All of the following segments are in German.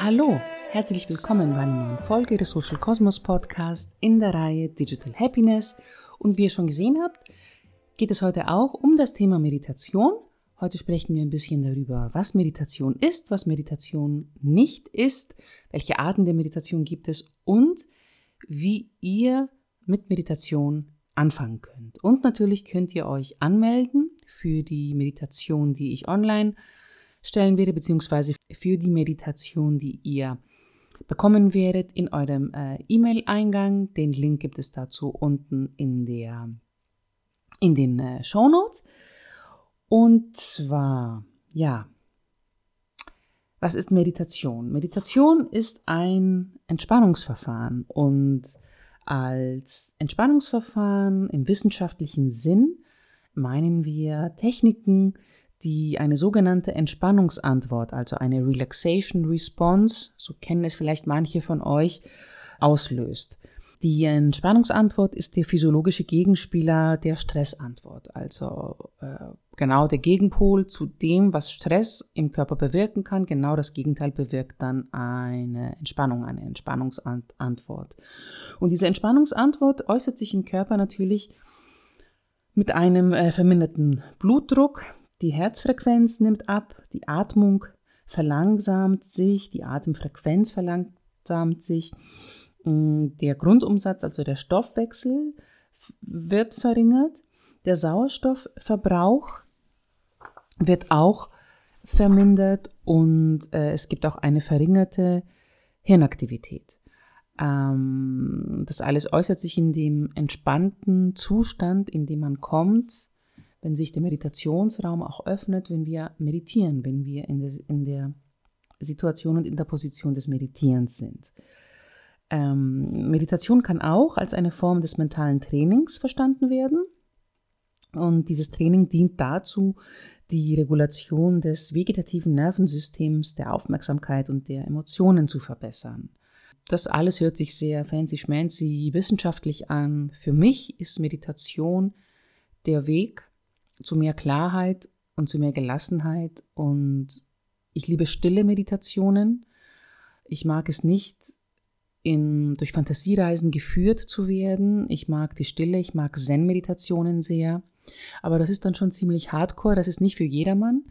Hallo, herzlich willkommen bei einer neuen Folge des Social Cosmos Podcast in der Reihe Digital Happiness. Und wie ihr schon gesehen habt, geht es heute auch um das Thema Meditation. Heute sprechen wir ein bisschen darüber, was Meditation ist, was Meditation nicht ist, welche Arten der Meditation gibt es und wie ihr mit Meditation anfangen könnt. Und natürlich könnt ihr euch anmelden für die Meditation, die ich online stellen werde, beziehungsweise für die Meditation, die ihr bekommen werdet in eurem äh, E-Mail-Eingang. Den Link gibt es dazu unten in, der, in den äh, Show Notes. Und zwar, ja, was ist Meditation? Meditation ist ein Entspannungsverfahren und als Entspannungsverfahren im wissenschaftlichen Sinn meinen wir Techniken, die eine sogenannte Entspannungsantwort, also eine Relaxation Response, so kennen es vielleicht manche von euch, auslöst. Die Entspannungsantwort ist der physiologische Gegenspieler der Stressantwort, also äh, genau der Gegenpol zu dem, was Stress im Körper bewirken kann. Genau das Gegenteil bewirkt dann eine Entspannung, eine Entspannungsantwort. Und diese Entspannungsantwort äußert sich im Körper natürlich mit einem äh, verminderten Blutdruck, die Herzfrequenz nimmt ab, die Atmung verlangsamt sich, die Atemfrequenz verlangsamt sich, mm, der Grundumsatz, also der Stoffwechsel, wird verringert, der Sauerstoffverbrauch wird auch vermindert und äh, es gibt auch eine verringerte Hirnaktivität. Ähm, das alles äußert sich in dem entspannten Zustand, in dem man kommt, wenn sich der Meditationsraum auch öffnet, wenn wir meditieren, wenn wir in der, in der Situation und in der Position des Meditierens sind. Ähm, Meditation kann auch als eine Form des mentalen Trainings verstanden werden. Und dieses Training dient dazu, die Regulation des vegetativen Nervensystems, der Aufmerksamkeit und der Emotionen zu verbessern. Das alles hört sich sehr fancy schmancy wissenschaftlich an. Für mich ist Meditation der Weg, zu mehr Klarheit und zu mehr Gelassenheit und ich liebe stille Meditationen. Ich mag es nicht, in, durch Fantasiereisen geführt zu werden. Ich mag die Stille, ich mag Zen-Meditationen sehr. Aber das ist dann schon ziemlich hardcore, das ist nicht für jedermann.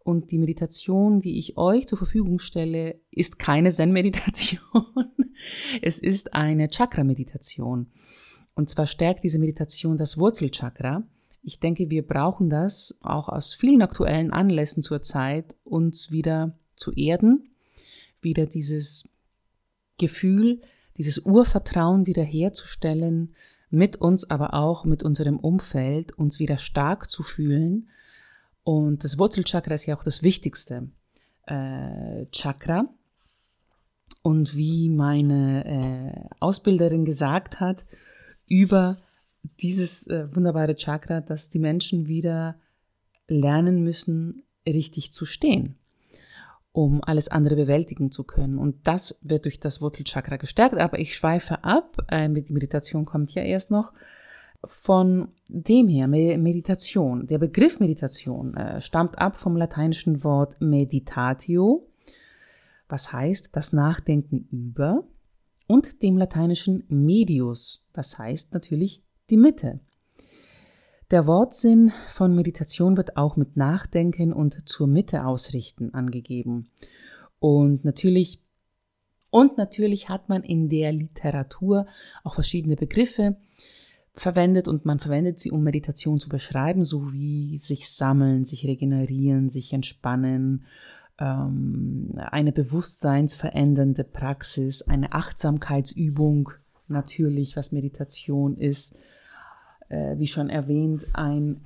Und die Meditation, die ich euch zur Verfügung stelle, ist keine Zen-Meditation. es ist eine Chakra-Meditation. Und zwar stärkt diese Meditation das Wurzelchakra. Ich denke, wir brauchen das auch aus vielen aktuellen Anlässen zur Zeit, uns wieder zu erden, wieder dieses Gefühl, dieses Urvertrauen wiederherzustellen, mit uns, aber auch mit unserem Umfeld, uns wieder stark zu fühlen. Und das Wurzelchakra ist ja auch das wichtigste äh, Chakra. Und wie meine äh, Ausbilderin gesagt hat, über dieses äh, wunderbare Chakra, dass die Menschen wieder lernen müssen, richtig zu stehen, um alles andere bewältigen zu können. Und das wird durch das Wurzelchakra gestärkt. Aber ich schweife ab, äh, die Meditation kommt ja erst noch. Von dem her, Meditation, der Begriff Meditation äh, stammt ab vom lateinischen Wort meditatio, was heißt das Nachdenken über, und dem lateinischen medius, was heißt natürlich die Mitte. Der Wortsinn von Meditation wird auch mit Nachdenken und zur Mitte ausrichten angegeben. Und natürlich und natürlich hat man in der Literatur auch verschiedene Begriffe verwendet und man verwendet sie, um Meditation zu beschreiben, so wie sich sammeln, sich regenerieren, sich entspannen, ähm, eine bewusstseinsverändernde Praxis, eine Achtsamkeitsübung, natürlich, was Meditation ist, äh, wie schon erwähnt, ein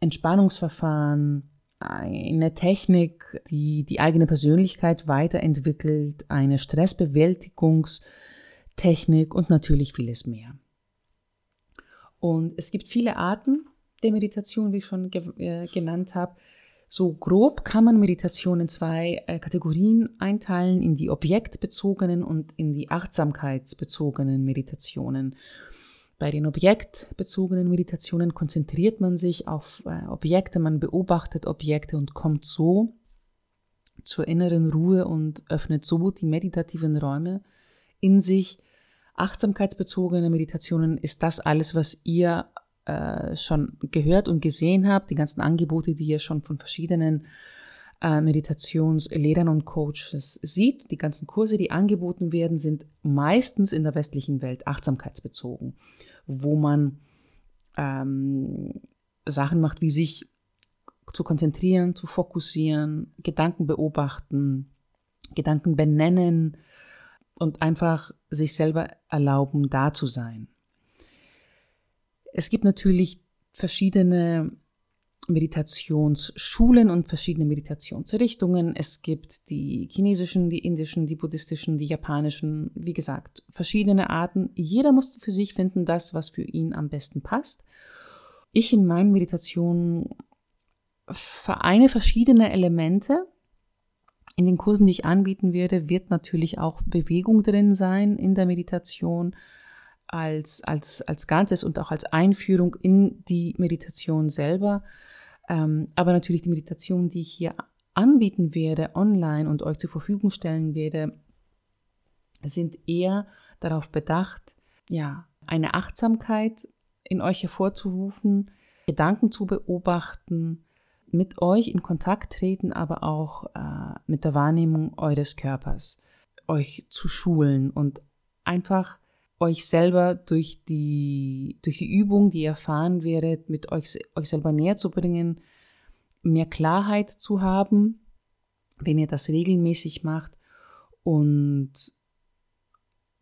Entspannungsverfahren, eine Technik, die die eigene Persönlichkeit weiterentwickelt, eine Stressbewältigungstechnik und natürlich vieles mehr. Und es gibt viele Arten der Meditation, wie ich schon ge äh, genannt habe. So grob kann man Meditation in zwei äh, Kategorien einteilen, in die objektbezogenen und in die achtsamkeitsbezogenen Meditationen. Bei den objektbezogenen Meditationen konzentriert man sich auf äh, Objekte, man beobachtet Objekte und kommt so zur inneren Ruhe und öffnet so die meditativen Räume in sich. Achtsamkeitsbezogene Meditationen ist das alles, was ihr äh, schon gehört und gesehen habt, die ganzen Angebote, die ihr schon von verschiedenen äh, Meditationslehrern und Coaches sieht. Die ganzen Kurse, die angeboten werden, sind meistens in der westlichen Welt achtsamkeitsbezogen, wo man ähm, Sachen macht, wie sich zu konzentrieren, zu fokussieren, Gedanken beobachten, Gedanken benennen und einfach sich selber erlauben, da zu sein. Es gibt natürlich verschiedene Meditationsschulen und verschiedene Meditationsrichtungen. Es gibt die chinesischen, die indischen, die buddhistischen, die japanischen, wie gesagt, verschiedene Arten. Jeder muss für sich finden, das, was für ihn am besten passt. Ich in meinen Meditationen vereine verschiedene Elemente. In den Kursen, die ich anbieten werde, wird natürlich auch Bewegung drin sein in der Meditation als, als, als Ganzes und auch als Einführung in die Meditation selber. Ähm, aber natürlich die Meditation, die ich hier anbieten werde, online und euch zur Verfügung stellen werde, sind eher darauf bedacht, ja, eine Achtsamkeit in euch hervorzurufen, Gedanken zu beobachten, mit euch in Kontakt treten, aber auch äh, mit der Wahrnehmung eures Körpers, euch zu schulen und einfach euch selber durch die, durch die Übung, die ihr erfahren werdet, mit euch, euch selber näher zu bringen, mehr Klarheit zu haben, wenn ihr das regelmäßig macht und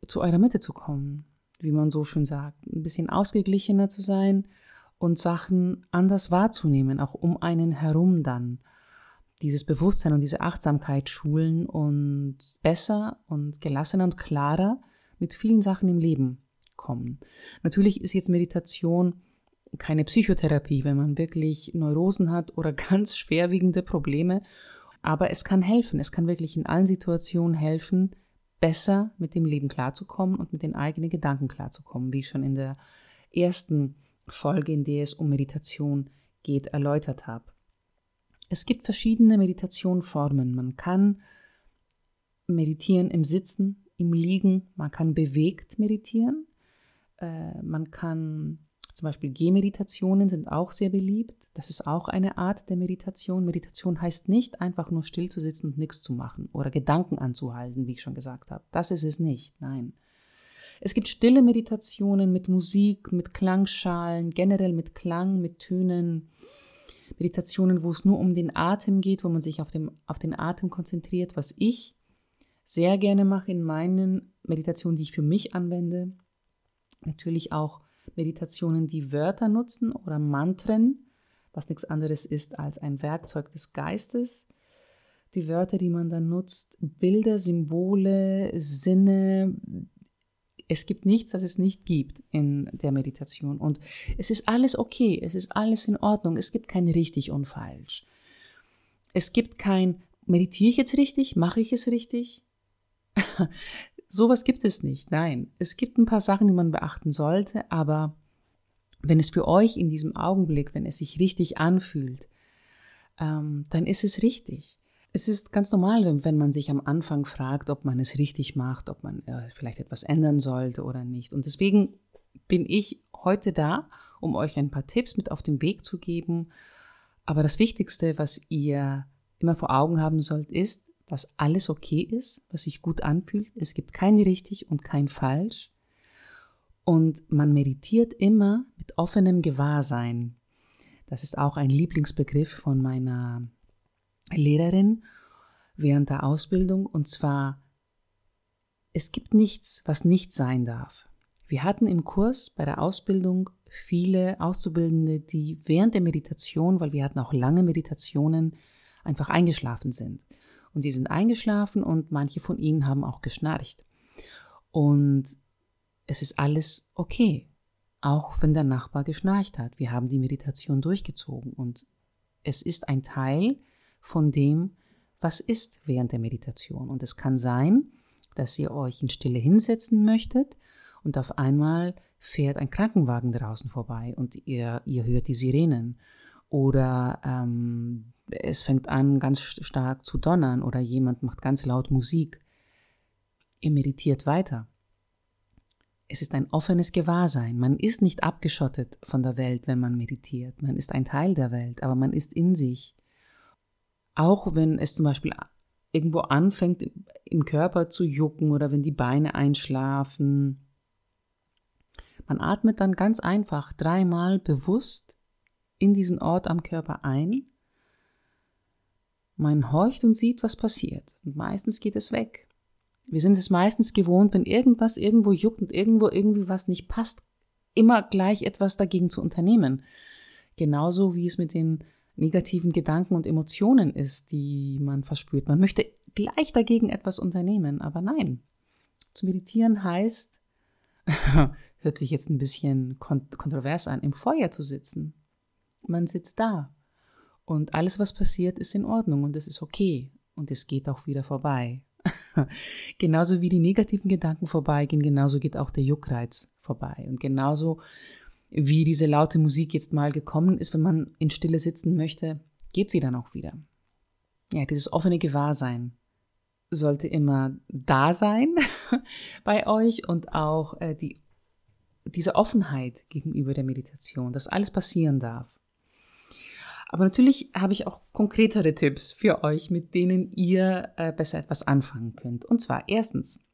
zu eurer Mitte zu kommen, wie man so schön sagt, ein bisschen ausgeglichener zu sein und Sachen anders wahrzunehmen, auch um einen herum dann. Dieses Bewusstsein und diese Achtsamkeit schulen und besser und gelassener und klarer mit vielen Sachen im Leben kommen. Natürlich ist jetzt Meditation keine Psychotherapie, wenn man wirklich Neurosen hat oder ganz schwerwiegende Probleme, aber es kann helfen. Es kann wirklich in allen Situationen helfen, besser mit dem Leben klarzukommen und mit den eigenen Gedanken klarzukommen, wie ich schon in der ersten Folge, in der es um Meditation geht, erläutert habe. Es gibt verschiedene Meditationformen. Man kann meditieren im Sitzen, im Liegen, man kann bewegt meditieren, äh, man kann zum Beispiel Gehmeditationen sind auch sehr beliebt. Das ist auch eine Art der Meditation. Meditation heißt nicht einfach nur still zu sitzen und nichts zu machen oder Gedanken anzuhalten, wie ich schon gesagt habe. Das ist es nicht. Nein. Es gibt stille Meditationen mit Musik, mit Klangschalen, generell mit Klang, mit Tönen. Meditationen, wo es nur um den Atem geht, wo man sich auf, dem, auf den Atem konzentriert, was ich sehr gerne mache in meinen Meditationen, die ich für mich anwende. Natürlich auch Meditationen, die Wörter nutzen oder Mantren, was nichts anderes ist als ein Werkzeug des Geistes. Die Wörter, die man dann nutzt, Bilder, Symbole, Sinne, es gibt nichts, das es nicht gibt in der Meditation. Und es ist alles okay, es ist alles in Ordnung. Es gibt kein richtig und falsch. Es gibt kein, meditiere ich jetzt richtig? Mache ich es richtig? Sowas gibt es nicht. Nein, es gibt ein paar Sachen, die man beachten sollte, aber wenn es für euch in diesem Augenblick, wenn es sich richtig anfühlt, ähm, dann ist es richtig. Es ist ganz normal, wenn, wenn man sich am Anfang fragt, ob man es richtig macht, ob man äh, vielleicht etwas ändern sollte oder nicht. Und deswegen bin ich heute da, um euch ein paar Tipps mit auf den Weg zu geben. Aber das Wichtigste, was ihr immer vor Augen haben sollt, ist, dass alles okay ist, was sich gut anfühlt. Es gibt kein richtig und kein falsch. Und man meditiert immer mit offenem Gewahrsein. Das ist auch ein Lieblingsbegriff von meiner Lehrerin während der Ausbildung und zwar, es gibt nichts, was nicht sein darf. Wir hatten im Kurs bei der Ausbildung viele Auszubildende, die während der Meditation, weil wir hatten auch lange Meditationen, einfach eingeschlafen sind. Und sie sind eingeschlafen und manche von ihnen haben auch geschnarcht. Und es ist alles okay, auch wenn der Nachbar geschnarcht hat. Wir haben die Meditation durchgezogen und es ist ein Teil von dem, was ist während der Meditation. Und es kann sein, dass ihr euch in Stille hinsetzen möchtet und auf einmal fährt ein Krankenwagen draußen vorbei und ihr, ihr hört die Sirenen. Oder ähm, es fängt an ganz stark zu donnern oder jemand macht ganz laut Musik. Ihr meditiert weiter. Es ist ein offenes Gewahrsein. Man ist nicht abgeschottet von der Welt, wenn man meditiert. Man ist ein Teil der Welt, aber man ist in sich. Auch wenn es zum Beispiel irgendwo anfängt im Körper zu jucken oder wenn die Beine einschlafen. Man atmet dann ganz einfach dreimal bewusst in diesen Ort am Körper ein. Man horcht und sieht, was passiert. Und meistens geht es weg. Wir sind es meistens gewohnt, wenn irgendwas irgendwo juckt und irgendwo irgendwie was nicht passt, immer gleich etwas dagegen zu unternehmen. Genauso wie es mit den negativen Gedanken und Emotionen ist, die man verspürt. Man möchte gleich dagegen etwas unternehmen, aber nein. Zu meditieren heißt, hört sich jetzt ein bisschen kont kontrovers an, im Feuer zu sitzen. Man sitzt da und alles, was passiert, ist in Ordnung und es ist okay und es geht auch wieder vorbei. genauso wie die negativen Gedanken vorbeigehen, genauso geht auch der Juckreiz vorbei und genauso wie diese laute Musik jetzt mal gekommen ist, wenn man in Stille sitzen möchte, geht sie dann auch wieder. Ja, dieses offene Gewahrsein sollte immer da sein bei euch und auch äh, die, diese Offenheit gegenüber der Meditation, dass alles passieren darf. Aber natürlich habe ich auch konkretere Tipps für euch, mit denen ihr äh, besser etwas anfangen könnt. Und zwar erstens,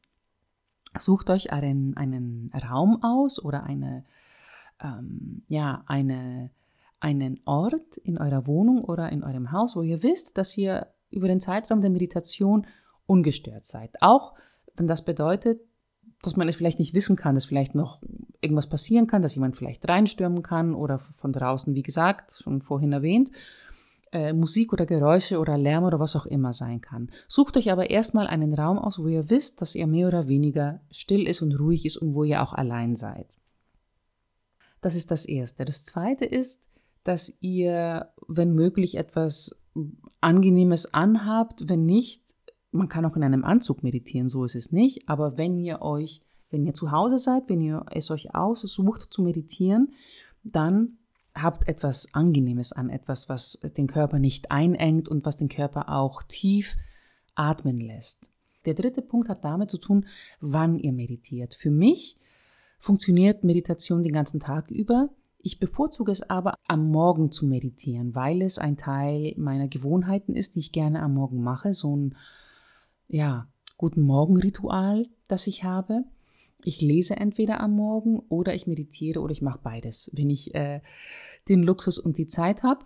sucht euch einen, einen Raum aus oder eine ähm, ja, eine, einen Ort in eurer Wohnung oder in eurem Haus, wo ihr wisst, dass ihr über den Zeitraum der Meditation ungestört seid. Auch wenn das bedeutet, dass man es vielleicht nicht wissen kann, dass vielleicht noch irgendwas passieren kann, dass jemand vielleicht reinstürmen kann oder von draußen, wie gesagt, schon vorhin erwähnt, äh, Musik oder Geräusche oder Lärm oder was auch immer sein kann. Sucht euch aber erstmal einen Raum aus, wo ihr wisst, dass ihr mehr oder weniger still ist und ruhig ist und wo ihr auch allein seid. Das ist das Erste. Das Zweite ist, dass ihr, wenn möglich, etwas Angenehmes anhabt. Wenn nicht, man kann auch in einem Anzug meditieren, so ist es nicht. Aber wenn ihr euch, wenn ihr zu Hause seid, wenn ihr es euch aussucht zu meditieren, dann habt etwas Angenehmes an, etwas, was den Körper nicht einengt und was den Körper auch tief atmen lässt. Der dritte Punkt hat damit zu tun, wann ihr meditiert. Für mich funktioniert Meditation den ganzen Tag über. Ich bevorzuge es aber, am Morgen zu meditieren, weil es ein Teil meiner Gewohnheiten ist, die ich gerne am Morgen mache. So ein, ja, guten Morgenritual, das ich habe. Ich lese entweder am Morgen oder ich meditiere oder ich mache beides. Wenn ich äh, den Luxus und die Zeit habe,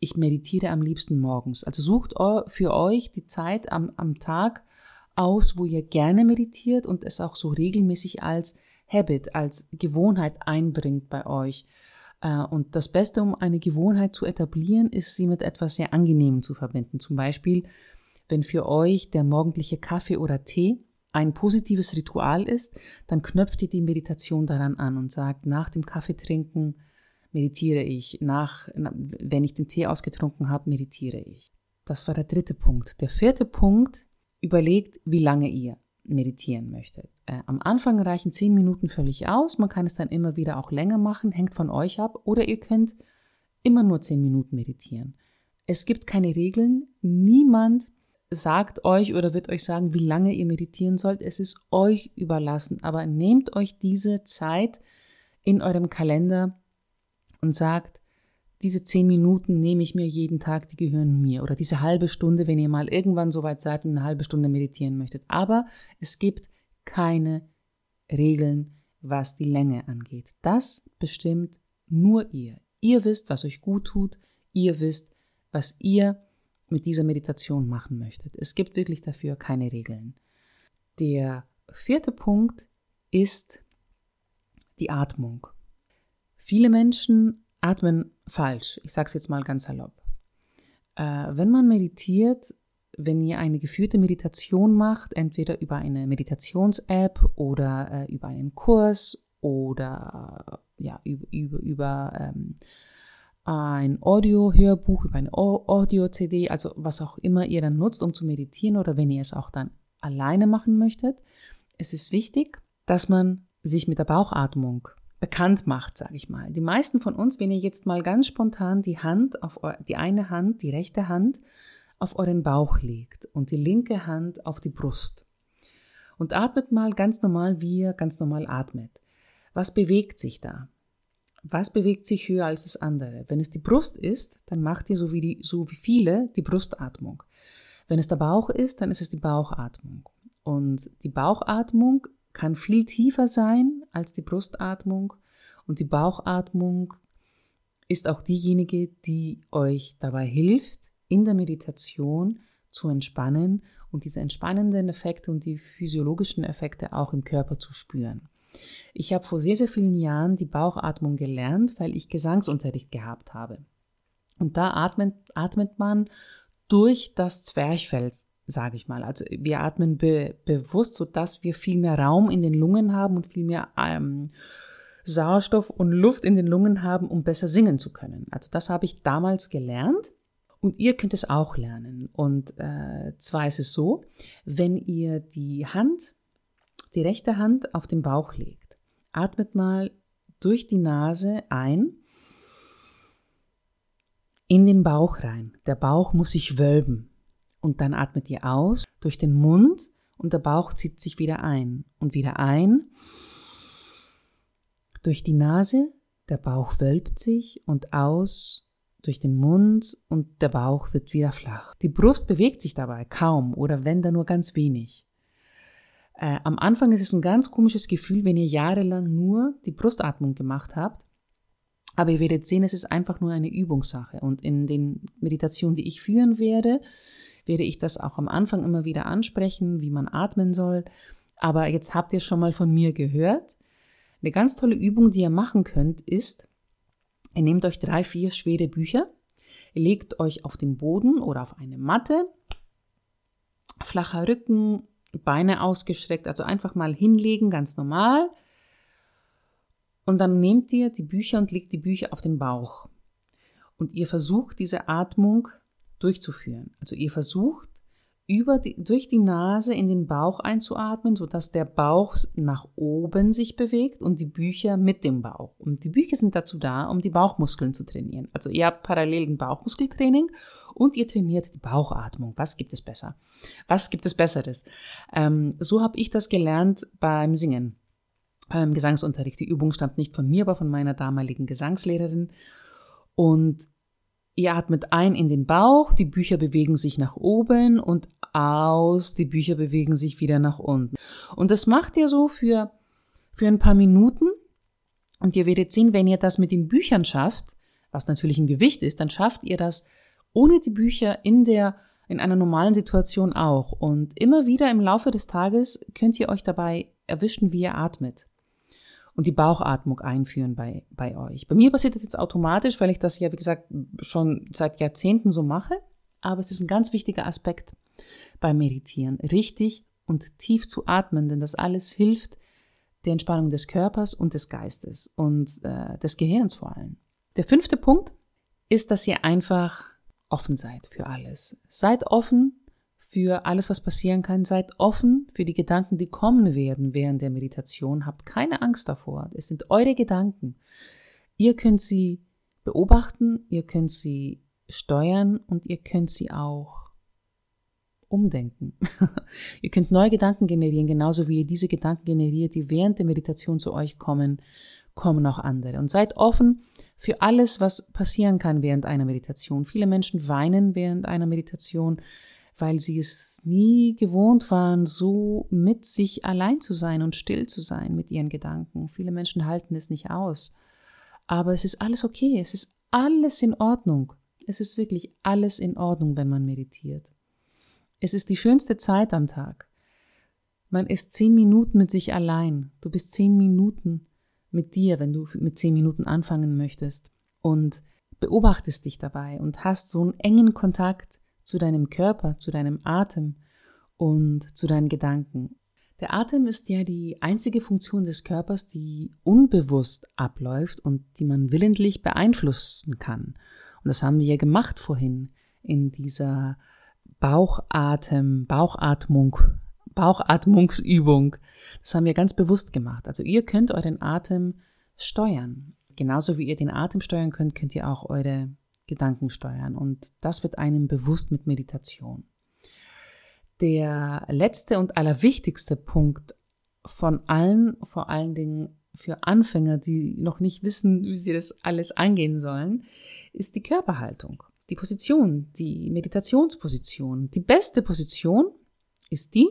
ich meditiere am liebsten morgens. Also sucht für euch die Zeit am, am Tag aus, wo ihr gerne meditiert und es auch so regelmäßig als Habit, als Gewohnheit einbringt bei euch. Äh, und das Beste, um eine Gewohnheit zu etablieren, ist, sie mit etwas sehr Angenehmem zu verbinden. Zum Beispiel, wenn für euch der morgendliche Kaffee oder Tee ein positives Ritual ist, dann knöpft ihr die Meditation daran an und sagt, nach dem Kaffee trinken meditiere ich, nach, wenn ich den Tee ausgetrunken habe, meditiere ich. Das war der dritte Punkt. Der vierte Punkt, überlegt, wie lange ihr meditieren möchtet. Äh, am Anfang reichen zehn Minuten völlig aus. Man kann es dann immer wieder auch länger machen, hängt von euch ab. Oder ihr könnt immer nur zehn Minuten meditieren. Es gibt keine Regeln. Niemand sagt euch oder wird euch sagen, wie lange ihr meditieren sollt. Es ist euch überlassen. Aber nehmt euch diese Zeit in eurem Kalender und sagt, diese zehn Minuten nehme ich mir jeden Tag, die gehören mir. Oder diese halbe Stunde, wenn ihr mal irgendwann so weit seid und eine halbe Stunde meditieren möchtet. Aber es gibt keine Regeln, was die Länge angeht. Das bestimmt nur ihr. Ihr wisst, was euch gut tut. Ihr wisst, was ihr mit dieser Meditation machen möchtet. Es gibt wirklich dafür keine Regeln. Der vierte Punkt ist die Atmung. Viele Menschen atmen falsch. Ich sage es jetzt mal ganz salopp. Äh, wenn man meditiert, wenn ihr eine geführte Meditation macht, entweder über eine Meditations-App oder äh, über einen Kurs oder ja, über, über, über ähm, ein Audio-Hörbuch, über eine Audio-CD, also was auch immer ihr dann nutzt, um zu meditieren oder wenn ihr es auch dann alleine machen möchtet. Es ist wichtig, dass man sich mit der Bauchatmung bekannt macht, sage ich mal. Die meisten von uns, wenn ihr jetzt mal ganz spontan die Hand auf die eine Hand, die rechte Hand auf euren Bauch legt und die linke Hand auf die Brust und atmet mal ganz normal, wie ihr ganz normal atmet. Was bewegt sich da? Was bewegt sich höher als das andere? Wenn es die Brust ist, dann macht ihr so wie, die, so wie viele die Brustatmung. Wenn es der Bauch ist, dann ist es die Bauchatmung. Und die Bauchatmung kann viel tiefer sein als die Brustatmung und die Bauchatmung ist auch diejenige, die euch dabei hilft, in der Meditation zu entspannen und diese entspannenden Effekte und die physiologischen Effekte auch im Körper zu spüren. Ich habe vor sehr, sehr vielen Jahren die Bauchatmung gelernt, weil ich Gesangsunterricht gehabt habe. Und da atmet, atmet man durch das Zwerchfell sage ich mal. Also wir atmen be bewusst, sodass wir viel mehr Raum in den Lungen haben und viel mehr ähm, Sauerstoff und Luft in den Lungen haben, um besser singen zu können. Also das habe ich damals gelernt. Und ihr könnt es auch lernen. Und äh, zwar ist es so, wenn ihr die Hand, die rechte Hand auf den Bauch legt, atmet mal durch die Nase ein in den Bauch rein. Der Bauch muss sich wölben und dann atmet ihr aus durch den Mund und der Bauch zieht sich wieder ein und wieder ein durch die Nase, der Bauch wölbt sich und aus durch den Mund und der Bauch wird wieder flach. Die Brust bewegt sich dabei kaum oder wenn da nur ganz wenig. Äh, am Anfang ist es ein ganz komisches Gefühl, wenn ihr jahrelang nur die Brustatmung gemacht habt. Aber ihr werdet sehen, es ist einfach nur eine Übungssache. Und in den Meditationen, die ich führen werde, werde ich das auch am Anfang immer wieder ansprechen, wie man atmen soll. Aber jetzt habt ihr schon mal von mir gehört. Eine ganz tolle Übung, die ihr machen könnt, ist, ihr nehmt euch drei, vier schwere Bücher, legt euch auf den Boden oder auf eine Matte, flacher Rücken, Beine ausgestreckt, also einfach mal hinlegen, ganz normal. Und dann nehmt ihr die Bücher und legt die Bücher auf den Bauch. Und ihr versucht diese Atmung durchzuführen. Also ihr versucht, über die, durch die Nase in den Bauch einzuatmen, sodass der Bauch nach oben sich bewegt und die Bücher mit dem Bauch. Und die Bücher sind dazu da, um die Bauchmuskeln zu trainieren. Also ihr habt parallel ein Bauchmuskeltraining und ihr trainiert die Bauchatmung. Was gibt es besser? Was gibt es Besseres? Ähm, so habe ich das gelernt beim Singen, beim Gesangsunterricht. Die Übung stammt nicht von mir, aber von meiner damaligen Gesangslehrerin. Und Ihr atmet ein in den Bauch, die Bücher bewegen sich nach oben und aus, die Bücher bewegen sich wieder nach unten. Und das macht ihr so für, für ein paar Minuten. Und ihr werdet sehen, wenn ihr das mit den Büchern schafft, was natürlich ein Gewicht ist, dann schafft ihr das ohne die Bücher in der, in einer normalen Situation auch. Und immer wieder im Laufe des Tages könnt ihr euch dabei erwischen, wie ihr atmet und die Bauchatmung einführen bei, bei euch. Bei mir passiert das jetzt automatisch, weil ich das ja, wie gesagt, schon seit Jahrzehnten so mache. Aber es ist ein ganz wichtiger Aspekt beim Meditieren, richtig und tief zu atmen, denn das alles hilft der Entspannung des Körpers und des Geistes und äh, des Gehirns vor allem. Der fünfte Punkt ist, dass ihr einfach offen seid für alles. Seid offen für alles, was passieren kann. Seid offen für die Gedanken, die kommen werden während der Meditation. Habt keine Angst davor. Es sind eure Gedanken. Ihr könnt sie beobachten, ihr könnt sie steuern und ihr könnt sie auch umdenken. ihr könnt neue Gedanken generieren, genauso wie ihr diese Gedanken generiert, die während der Meditation zu euch kommen, kommen auch andere. Und seid offen für alles, was passieren kann während einer Meditation. Viele Menschen weinen während einer Meditation weil sie es nie gewohnt waren, so mit sich allein zu sein und still zu sein mit ihren Gedanken. Viele Menschen halten es nicht aus. Aber es ist alles okay, es ist alles in Ordnung. Es ist wirklich alles in Ordnung, wenn man meditiert. Es ist die schönste Zeit am Tag. Man ist zehn Minuten mit sich allein. Du bist zehn Minuten mit dir, wenn du mit zehn Minuten anfangen möchtest. Und beobachtest dich dabei und hast so einen engen Kontakt zu deinem Körper, zu deinem Atem und zu deinen Gedanken. Der Atem ist ja die einzige Funktion des Körpers, die unbewusst abläuft und die man willentlich beeinflussen kann. Und das haben wir ja gemacht vorhin in dieser Bauchatem, Bauchatmung, Bauchatmungsübung. Das haben wir ganz bewusst gemacht. Also ihr könnt euren Atem steuern. Genauso wie ihr den Atem steuern könnt, könnt ihr auch eure Gedanken steuern. Und das wird einem bewusst mit Meditation. Der letzte und allerwichtigste Punkt von allen, vor allen Dingen für Anfänger, die noch nicht wissen, wie sie das alles angehen sollen, ist die Körperhaltung. Die Position, die Meditationsposition. Die beste Position ist die,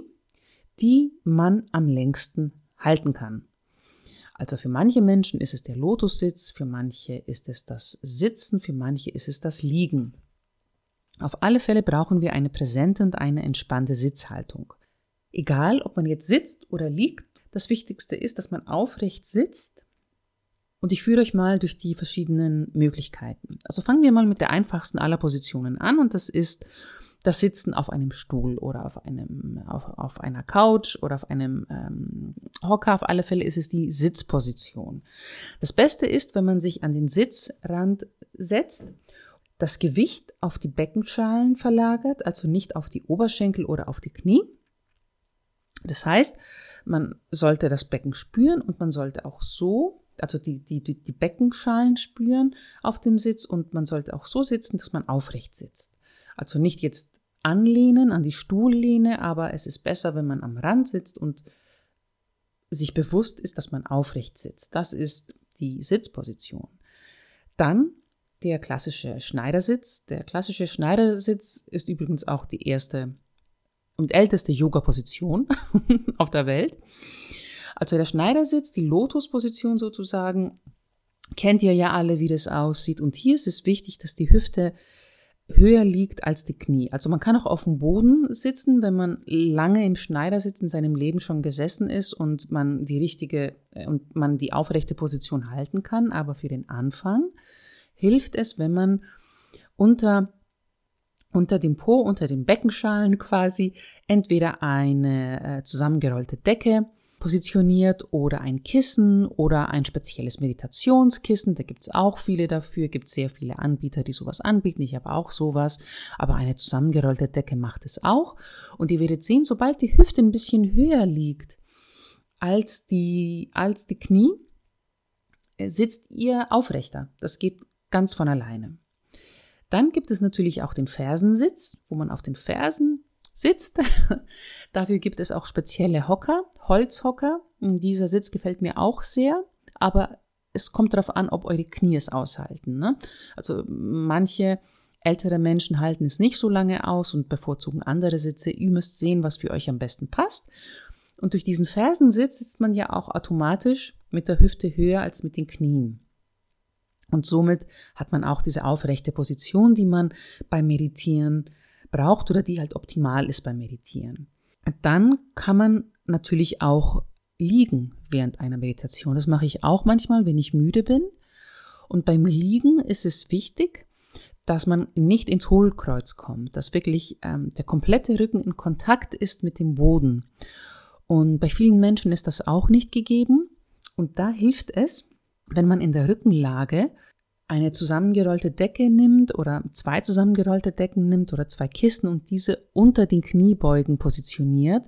die man am längsten halten kann. Also für manche Menschen ist es der Lotussitz, für manche ist es das Sitzen, für manche ist es das Liegen. Auf alle Fälle brauchen wir eine präsente und eine entspannte Sitzhaltung. Egal, ob man jetzt sitzt oder liegt, das Wichtigste ist, dass man aufrecht sitzt. Und ich führe euch mal durch die verschiedenen Möglichkeiten. Also fangen wir mal mit der einfachsten aller Positionen an und das ist das Sitzen auf einem Stuhl oder auf, einem, auf, auf einer Couch oder auf einem ähm, Hocker. Auf alle Fälle ist es die Sitzposition. Das Beste ist, wenn man sich an den Sitzrand setzt, das Gewicht auf die Beckenschalen verlagert, also nicht auf die Oberschenkel oder auf die Knie. Das heißt, man sollte das Becken spüren und man sollte auch so, also die, die, die Beckenschalen spüren auf dem Sitz und man sollte auch so sitzen, dass man aufrecht sitzt. Also nicht jetzt anlehnen an die Stuhllehne, aber es ist besser, wenn man am Rand sitzt und sich bewusst ist, dass man aufrecht sitzt. Das ist die Sitzposition. Dann der klassische Schneidersitz. Der klassische Schneidersitz ist übrigens auch die erste und älteste Yoga-Position auf der Welt. Also der Schneidersitz, die Lotus-Position sozusagen, kennt ihr ja alle, wie das aussieht. Und hier ist es wichtig, dass die Hüfte höher liegt als die Knie. Also man kann auch auf dem Boden sitzen, wenn man lange im Schneidersitz in seinem Leben schon gesessen ist und man die richtige äh, und man die aufrechte Position halten kann. Aber für den Anfang hilft es, wenn man unter unter dem Po, unter den Beckenschalen quasi, entweder eine äh, zusammengerollte Decke positioniert oder ein Kissen oder ein spezielles Meditationskissen. Da gibt's auch viele dafür, gibt sehr viele Anbieter, die sowas anbieten. Ich habe auch sowas, aber eine zusammengerollte Decke macht es auch. Und ihr werdet sehen, sobald die Hüfte ein bisschen höher liegt als die, als die Knie, äh, sitzt ihr aufrechter. Das geht ganz von alleine. Dann gibt es natürlich auch den Fersensitz, wo man auf den Fersen sitzt. Dafür gibt es auch spezielle Hocker, Holzhocker. Dieser Sitz gefällt mir auch sehr, aber es kommt darauf an, ob eure Knie es aushalten. Ne? Also manche ältere Menschen halten es nicht so lange aus und bevorzugen andere Sitze. Ihr müsst sehen, was für euch am besten passt. Und durch diesen Fersensitz sitzt man ja auch automatisch mit der Hüfte höher als mit den Knien. Und somit hat man auch diese aufrechte Position, die man beim Meditieren braucht oder die halt optimal ist beim Meditieren. Dann kann man natürlich auch liegen während einer Meditation. Das mache ich auch manchmal, wenn ich müde bin. Und beim Liegen ist es wichtig, dass man nicht ins Hohlkreuz kommt, dass wirklich ähm, der komplette Rücken in Kontakt ist mit dem Boden. Und bei vielen Menschen ist das auch nicht gegeben. Und da hilft es, wenn man in der Rückenlage eine zusammengerollte Decke nimmt oder zwei zusammengerollte Decken nimmt oder zwei Kissen und diese unter den Kniebeugen positioniert,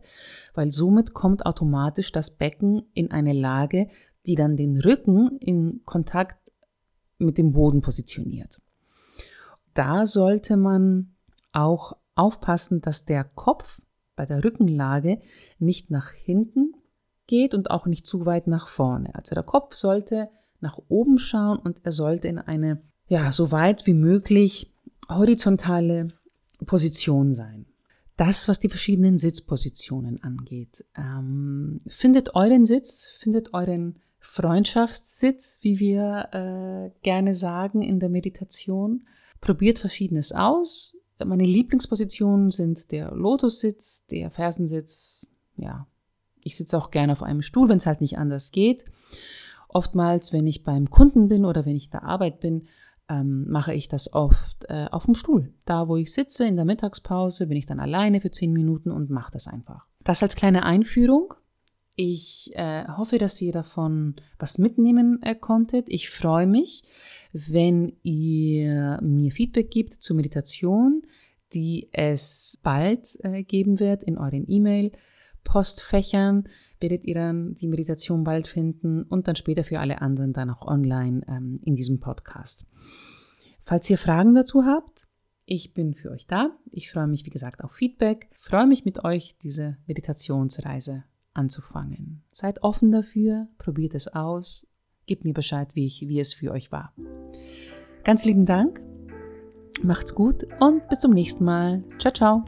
weil somit kommt automatisch das Becken in eine Lage, die dann den Rücken in Kontakt mit dem Boden positioniert. Da sollte man auch aufpassen, dass der Kopf bei der Rückenlage nicht nach hinten geht und auch nicht zu weit nach vorne. Also der Kopf sollte nach oben schauen und er sollte in eine, ja, so weit wie möglich horizontale Position sein. Das, was die verschiedenen Sitzpositionen angeht. Ähm, findet euren Sitz, findet euren Freundschaftssitz, wie wir äh, gerne sagen in der Meditation. Probiert Verschiedenes aus. Meine Lieblingspositionen sind der Lotussitz, der Fersensitz. Ja, ich sitze auch gerne auf einem Stuhl, wenn es halt nicht anders geht. Oftmals, wenn ich beim Kunden bin oder wenn ich der Arbeit bin, ähm, mache ich das oft äh, auf dem Stuhl. Da, wo ich sitze in der Mittagspause, bin ich dann alleine für zehn Minuten und mache das einfach. Das als kleine Einführung. Ich äh, hoffe, dass ihr davon was mitnehmen äh, konntet. Ich freue mich, wenn ihr mir Feedback gibt zur Meditation, die es bald äh, geben wird in euren E-Mail-Postfächern. Werdet ihr dann die Meditation bald finden und dann später für alle anderen dann auch online ähm, in diesem Podcast. Falls ihr Fragen dazu habt, ich bin für euch da. Ich freue mich, wie gesagt, auf Feedback. Ich freue mich mit euch, diese Meditationsreise anzufangen. Seid offen dafür, probiert es aus, gebt mir Bescheid, wie, ich, wie es für euch war. Ganz lieben Dank, macht's gut und bis zum nächsten Mal. Ciao, ciao.